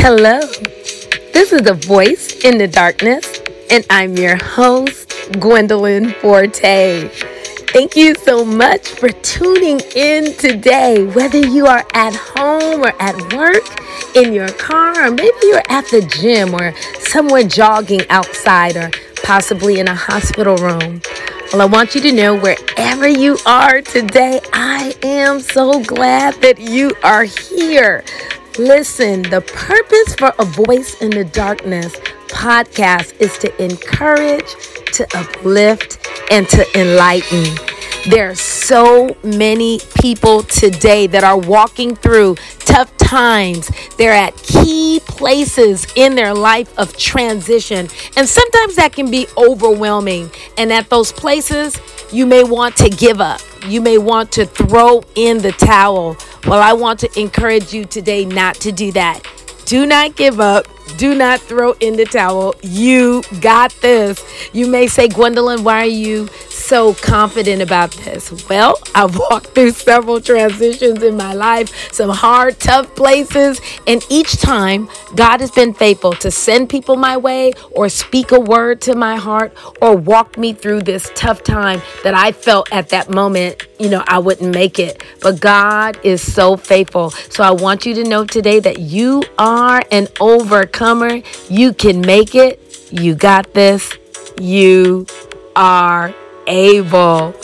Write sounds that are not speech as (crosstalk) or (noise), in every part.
Hello, this is a voice in the darkness, and I'm your host, Gwendolyn Forte. Thank you so much for tuning in today, whether you are at home or at work, in your car, or maybe you're at the gym or somewhere jogging outside or possibly in a hospital room. Well, I want you to know wherever you are today, I am so glad that you are here. Listen, the purpose for A Voice in the Darkness podcast is to encourage, to uplift, and to enlighten. There are so many people today that are walking through tough times. They're at key places in their life of transition. And sometimes that can be overwhelming. And at those places, you may want to give up. You may want to throw in the towel. Well, I want to encourage you today not to do that. Do not give up. Do not throw in the towel. You got this. You may say, Gwendolyn, why are you so confident about this? Well, I've walked through several transitions in my life, some hard, tough places, and each time God has been faithful to send people my way or speak a word to my heart or walk me through this tough time that I felt at that moment, you know, I wouldn't make it. But God is so faithful. So I want you to know today that you are an overcomer. You can make it. You got this. You are able.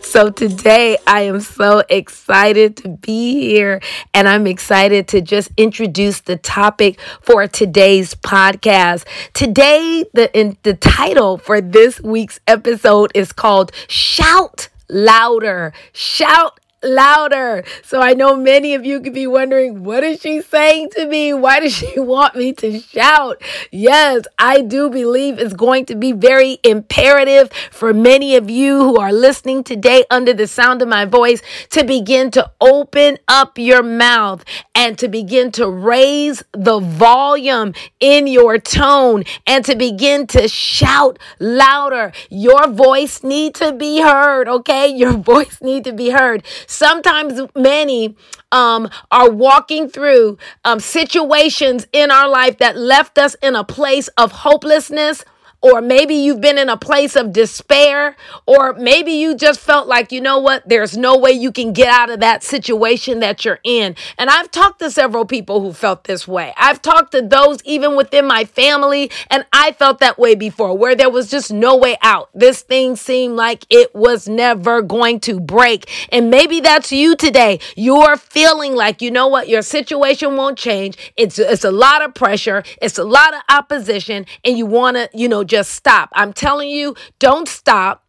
So today I am so excited to be here and I'm excited to just introduce the topic for today's podcast. Today the in, the title for this week's episode is called Shout Louder. Shout louder. So I know many of you could be wondering, what is she saying to me? Why does she (laughs) want me to shout? Yes, I do believe it's going to be very imperative for many of you who are listening today under the sound of my voice to begin to open up your mouth and to begin to raise the volume in your tone and to begin to shout louder. Your voice need to be heard, okay? Your (laughs) voice need to be heard. Sometimes many um, are walking through um, situations in our life that left us in a place of hopelessness or maybe you've been in a place of despair, or maybe you just felt like, you know what, there's no way you can get out of that situation that you're in. And I've talked to several people who felt this way. I've talked to those even within my family, and I felt that way before, where there was just no way out. This thing seemed like it was never going to break. And maybe that's you today. You're feeling like, you know what, your situation won't change. It's, it's a lot of pressure, it's a lot of opposition, and you want to, you know, just stop. I'm telling you, don't stop.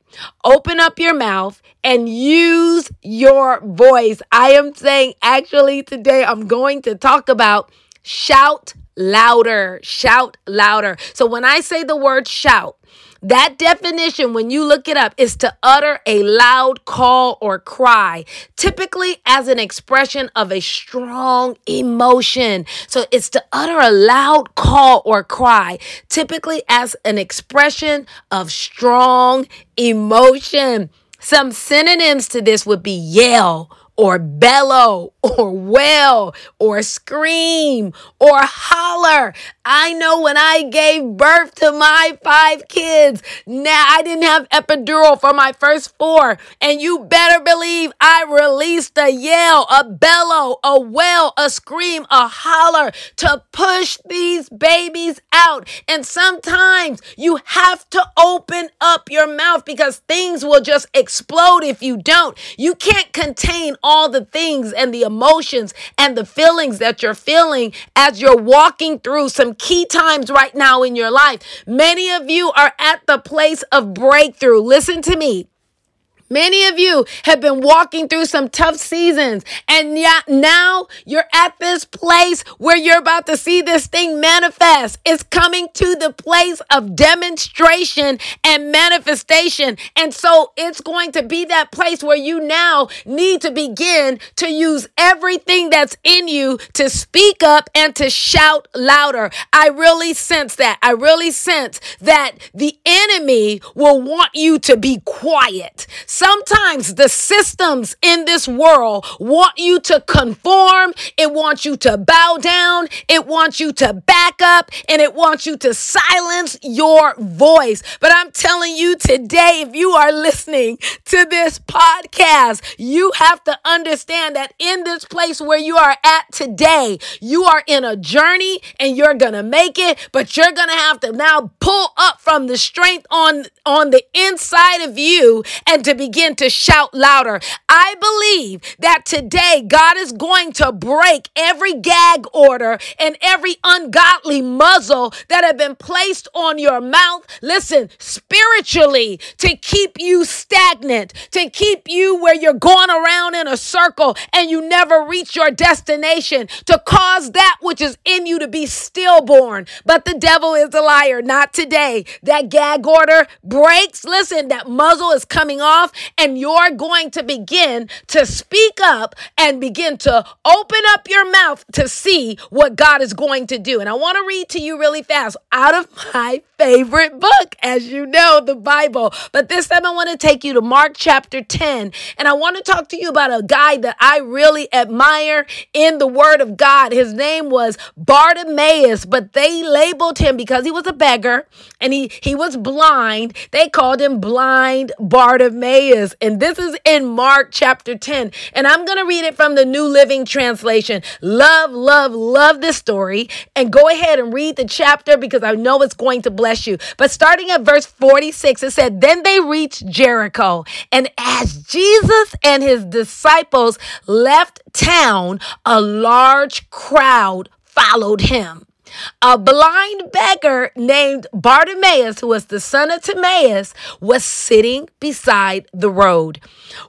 Open up your mouth and use your voice. I am saying, actually, today I'm going to talk about shout louder, shout louder. So when I say the word shout, that definition, when you look it up, is to utter a loud call or cry, typically as an expression of a strong emotion. So it's to utter a loud call or cry, typically as an expression of strong emotion. Some synonyms to this would be yell or bellow or wail or scream or holler. I know when I gave birth to my five kids, now I didn't have epidural for my first four. And you better believe I released a yell, a bellow, a wail, a scream, a holler to push these babies out. And sometimes you have to open up your mouth because things will just explode if you don't. You can't contain all the things and the emotions and the feelings that you're feeling as you're walking through some key times right now in your life. Many of you are at the place of breakthrough. Listen to me. Many of you have been walking through some tough seasons, and yet now you're at this place where you're about to see this thing manifest. It's coming to the place of demonstration and manifestation. And so it's going to be that place where you now need to begin to use everything that's in you to speak up and to shout louder. I really sense that. I really sense that the enemy will want you to be quiet. Sometimes the systems in this world want you to conform, it wants you to bow down, it wants you to back up, and it wants you to silence your voice. But I'm telling you today, if you are listening to this podcast, you have to understand that in this place where you are at today, you are in a journey and you're going to make it, but you're going to have to now pull up from the strength on on the inside of you and to begin to shout louder. I believe that today God is going to break every gag order and every ungodly muzzle that have been placed on your mouth. Listen, spiritually to keep you stagnant, to keep you where you're going around in a circle and you never reach your destination, to cause that which is in you to be stillborn. But the devil is a liar, not today. That gag order breaks. Listen, that muzzle is coming off, and you're going to begin to speak up and begin to open up your mouth to see what God is going to do. And I want to read to you really fast out of my favorite book, as you know, the Bible. But this time I want to take you to Mark chapter 10, and I want to talk to you about a guy that I really admire in the Word of God. His name was Bartimaeus, but they labeled him because he was a beggar and he, he was blind. They called him blind Bartimaeus. And this is in Mark chapter 10. And I'm going to read it from the New Living Translation. Love, love, love this story. And go ahead and read the chapter because I know it's going to bless you. But starting at verse 46, it said, Then they reached Jericho. And as Jesus and his disciples left town, a large crowd followed him. A blind beggar named Bartimaeus, who was the son of Timaeus, was sitting beside the road.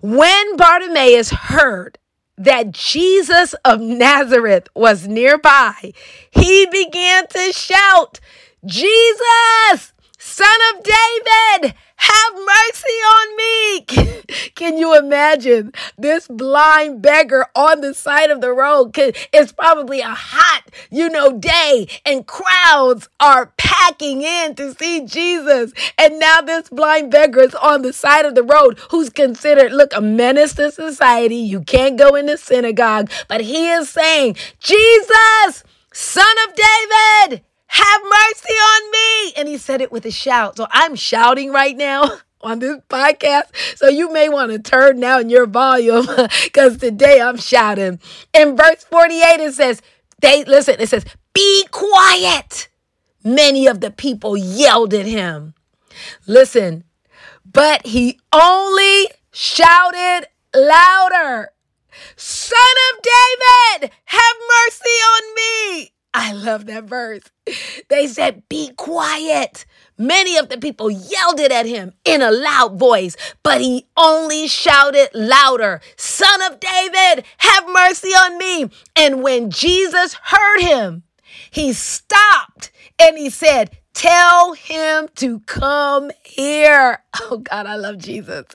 When Bartimaeus heard that Jesus of Nazareth was nearby, he began to shout, Jesus, son of David, have mercy on me. (laughs) Can you imagine this blind beggar on the side of the road? It's probably a hot, you know, day, and crowds are packing in to see Jesus. And now this blind beggar is on the side of the road who's considered, look, a menace to society. You can't go in the synagogue, but he is saying, Jesus, son of David, have mercy on me. And he said it with a shout. So I'm shouting right now (laughs) on this podcast. So you may want to turn down your volume (laughs) because today I'm shouting. In verse 48, it says, they listen, it says, be quiet. Many of the people yelled at him. Listen, but he only shouted louder. Son of David, have mercy on me. I love that verse. They said, Be quiet. Many of the people yelled it at him in a loud voice, but he only shouted louder, Son of David, have mercy on me. And when Jesus heard him, he stopped and he said, Tell him to come here. (laughs) Oh God, I love Jesus.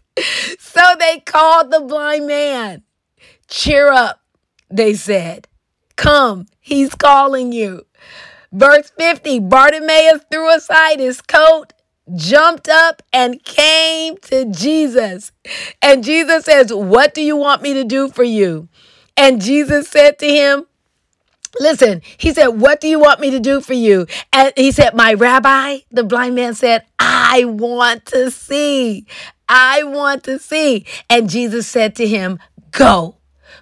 So they called the blind man. Cheer up, they said. Come, he's calling you. Verse 50 Bartimaeus threw aside his coat, jumped up, and came to Jesus. And Jesus says, What do you want me to do for you? And Jesus said to him, Listen, he said, What do you want me to do for you? And he said, My rabbi, the blind man said, I want to see. I want to see. And Jesus said to him, Go,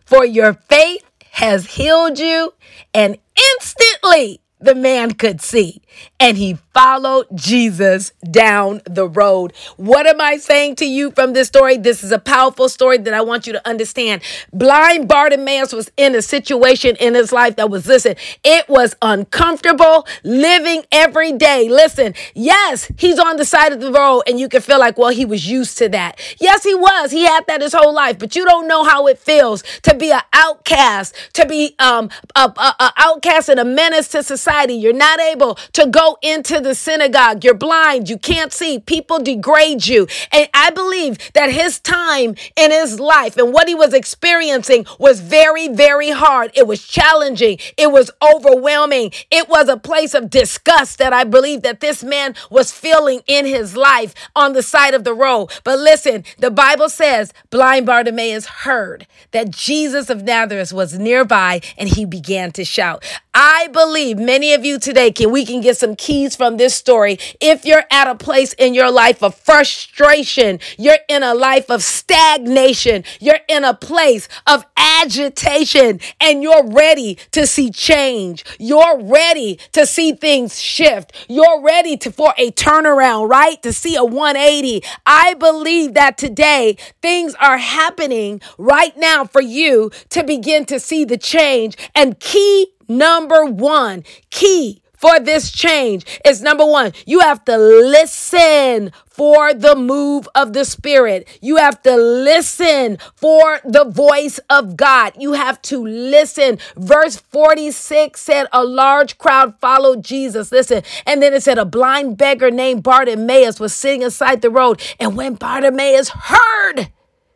for your faith has healed you. And instantly the man could see and he followed Jesus down the road. What am I saying to you from this story? This is a powerful story that I want you to understand. Blind Bartimaeus was in a situation in his life that was, listen, it was uncomfortable living every day. Listen, yes, he's on the side of the road and you can feel like, well, he was used to that. Yes, he was. He had that his whole life, but you don't know how it feels to be an outcast, to be um, a, a, a outcast and a menace to society society. You're not able to go into the synagogue. You're blind. You can't see. People degrade you. And I believe that his time in his life and what he was experiencing was very, very hard. It was challenging. It was overwhelming. It was a place of disgust that I believe that this man was feeling in his life on the side of the road. But listen, the Bible says blind Bartimaeus heard that Jesus of Nazareth was nearby and he began to shout. I believe of you today can we can get some keys from this story. If you're at a place in your life of frustration, you're in a life of stagnation, you're in a place of agitation and you're ready to see change. You're ready to see things shift. You're ready to for a turnaround, right? To see a 180. I believe that today things are happening right now for you to begin to see the change and key Number one, key for this change is number one, you have to listen for the move of the Spirit. You have to listen for the voice of God. You have to listen. Verse 46 said, A large crowd followed Jesus. Listen. And then it said, A blind beggar named Bartimaeus was sitting aside the road. And when Bartimaeus heard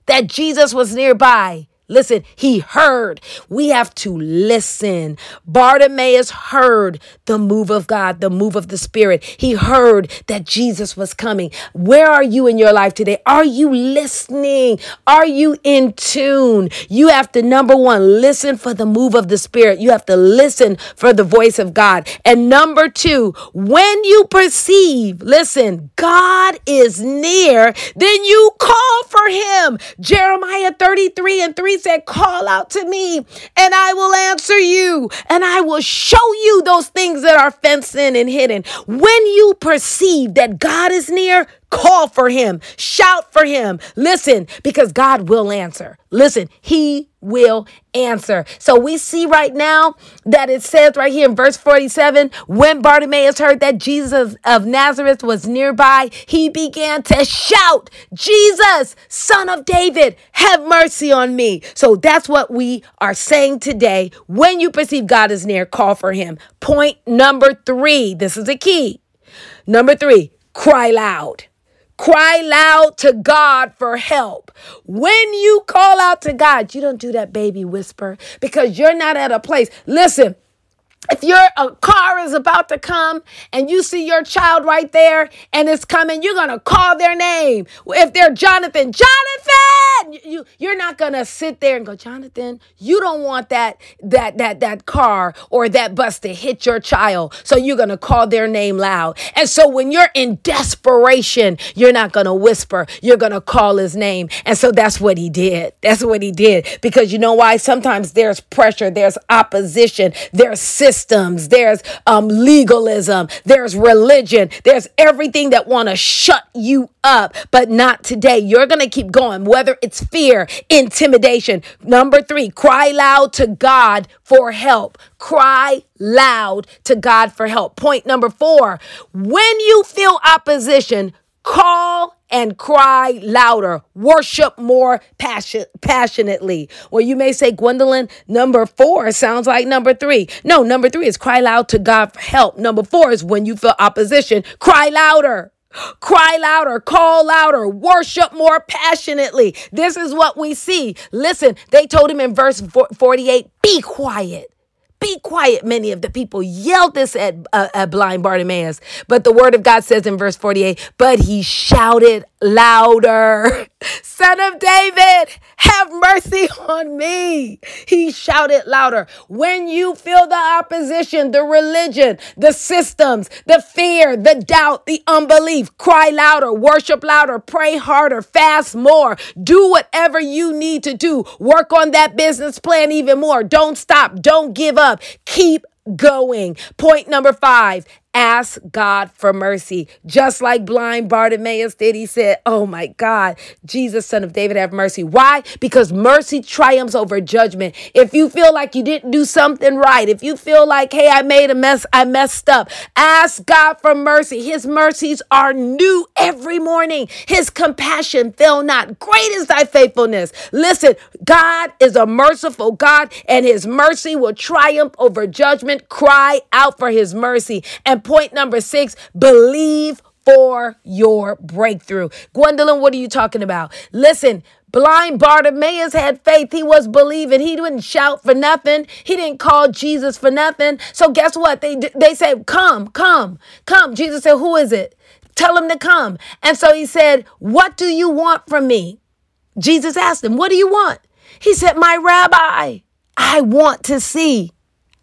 that Jesus was nearby, Listen, he heard. We have to listen. Bartimaeus heard the move of God, the move of the Spirit. He heard that Jesus was coming. Where are you in your life today? Are you listening? Are you in tune? You have to, number one, listen for the move of the Spirit. You have to listen for the voice of God. And number two, when you perceive, listen, God is near, then you call for him. Jeremiah 33 and 3 said, Call out to me and I will answer you and I will show you those things that are fenced in and hidden. When you perceive that God is near, Call for him. Shout for him. Listen, because God will answer. Listen, he will answer. So we see right now that it says right here in verse 47 when Bartimaeus heard that Jesus of Nazareth was nearby, he began to shout, Jesus, son of David, have mercy on me. So that's what we are saying today. When you perceive God is near, call for him. Point number three this is a key. Number three, cry loud. Cry loud to God for help. When you call out to God, you don't do that baby whisper because you're not at a place. Listen, if your a car is about to come and you see your child right there and it's coming, you're gonna call their name. If they're Jonathan, Jonathan, you you're not gonna sit there and go, Jonathan. You don't want that that that that car or that bus to hit your child, so you're gonna call their name loud. And so when you're in desperation, you're not gonna whisper. You're gonna call his name. And so that's what he did. That's what he did because you know why? Sometimes there's pressure, there's opposition, there's systems, there's um, legalism, there's religion, there's everything that want to shut you up, but not today. You're to keep going, whether it's fear, intimidation. Number three, cry loud to God for help. Cry loud to God for help. Point number four, when you feel opposition, call and cry louder, worship more passion, passionately. Well, you may say, Gwendolyn, number four sounds like number three. No, number three is cry loud to God for help. Number four is when you feel opposition, cry louder. Cry louder, call louder, worship more passionately. This is what we see. Listen, they told him in verse 48 be quiet. Be quiet, many of the people yelled this at, uh, at blind Bartimaeus. But the word of God says in verse 48, but he shouted louder, (laughs) Son of David, have mercy on me. He shouted louder. When you feel the opposition, the religion, the systems, the fear, the doubt, the unbelief, cry louder, worship louder, pray harder, fast more, do whatever you need to do. Work on that business plan even more. Don't stop. Don't give up. Keep going. Point number five Ask God for mercy. Just like blind Bartimaeus did, he said, Oh my God, Jesus, son of David, have mercy. Why? Because mercy triumphs over judgment. If you feel like you didn't do something right, if you feel like, hey, I made a mess, I messed up, ask God for mercy. His mercies are new every morning. His compassion fail not. Great is thy faithfulness. Listen, God is a merciful God, and his mercy will triumph over judgment. Cry out for his mercy. And point number six, believe for your breakthrough. Gwendolyn, what are you talking about? Listen, Blind Bartimaeus had faith. He was believing. He didn't shout for nothing. He didn't call Jesus for nothing. So guess what? They they said, "Come, come, come." Jesus said, "Who is it?" Tell him to come. And so he said, "What do you want from me?" Jesus asked him, "What do you want?" He said, "My rabbi, I want to see."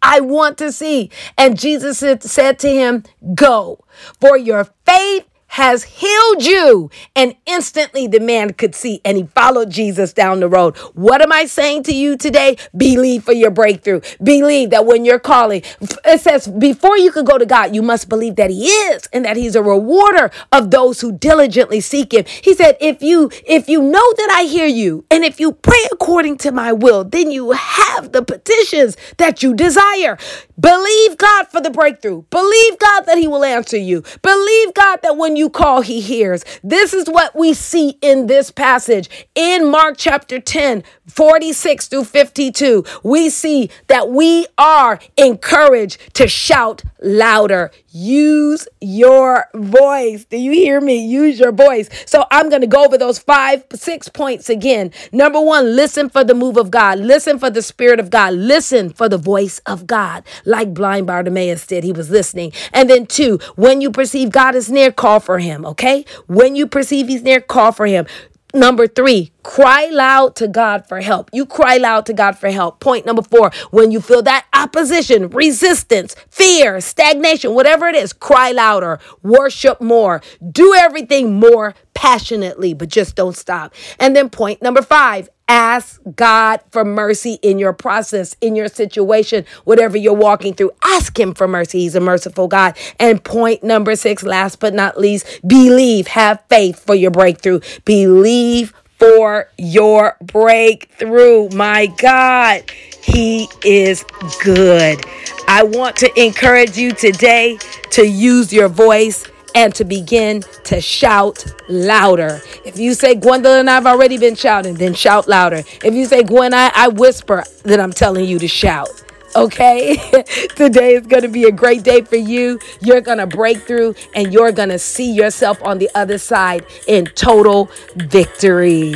I want to see. And Jesus said to him, Go, for your faith has healed you. And instantly the man could see and he followed Jesus down the road. What am I saying to you today? Believe for your breakthrough. Believe that when you're calling, it says before you can go to God, you must believe that he is and that he's a rewarder of those who diligently seek him. He said, if you, if you know that I hear you and if you pray according to my will, then you have the petitions that you desire. Believe God for the breakthrough. Believe God that he will answer you. Believe God that when you call, he hears. This is what we see in this passage. In Mark chapter 10, 46 through 52, we see that we are encouraged to shout louder. Use your voice. Do you hear me? Use your voice. So I'm going to go over those five, six points again. Number one, listen for the move of God. Listen for the Spirit of God. Listen for the voice of God, like blind Bartimaeus did. He was listening. And then two, when you perceive God is near, call for him. Okay. When you perceive he's near, call for him. Number three, cry loud to God for help. You cry loud to God for help. Point number four, when you feel that opposition, resistance, fear, stagnation, whatever it is, cry louder, worship more, do everything more passionately, but just don't stop. And then point number five, Ask God for mercy in your process, in your situation, whatever you're walking through. Ask Him for mercy. He's a merciful God. And point number six, last but not least, believe, have faith for your breakthrough. Believe for your breakthrough. My God, He is good. I want to encourage you today to use your voice and to begin to shout louder. If you say, Gwendolyn, I've already been shouting, then shout louder. If you say, Gwen, I, I whisper, then I'm telling you to shout. Okay, (laughs) today is going to be a great day for you. You're going to break through and you're going to see yourself on the other side in total victory.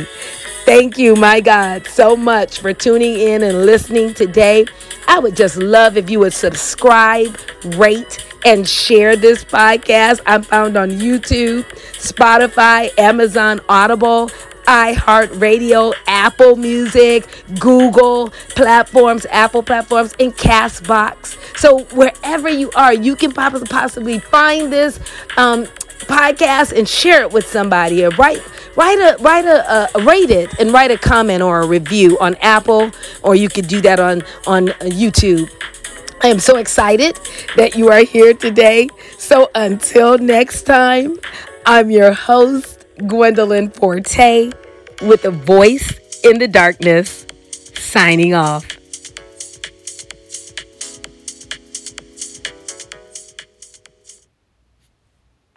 Thank you, my God, so much for tuning in and listening today. I would just love if you would subscribe, rate, and share this podcast. I'm found on YouTube, Spotify, Amazon Audible, iHeartRadio, Apple Music, Google platforms, Apple platforms, and Castbox. So wherever you are, you can possibly find this um, podcast and share it with somebody write write a write a, rate it and write a comment or a review on Apple or you could do that on on YouTube. I am so excited that you are here today. So until next time, I'm your host Gwendolyn Forte with a voice in the darkness signing off.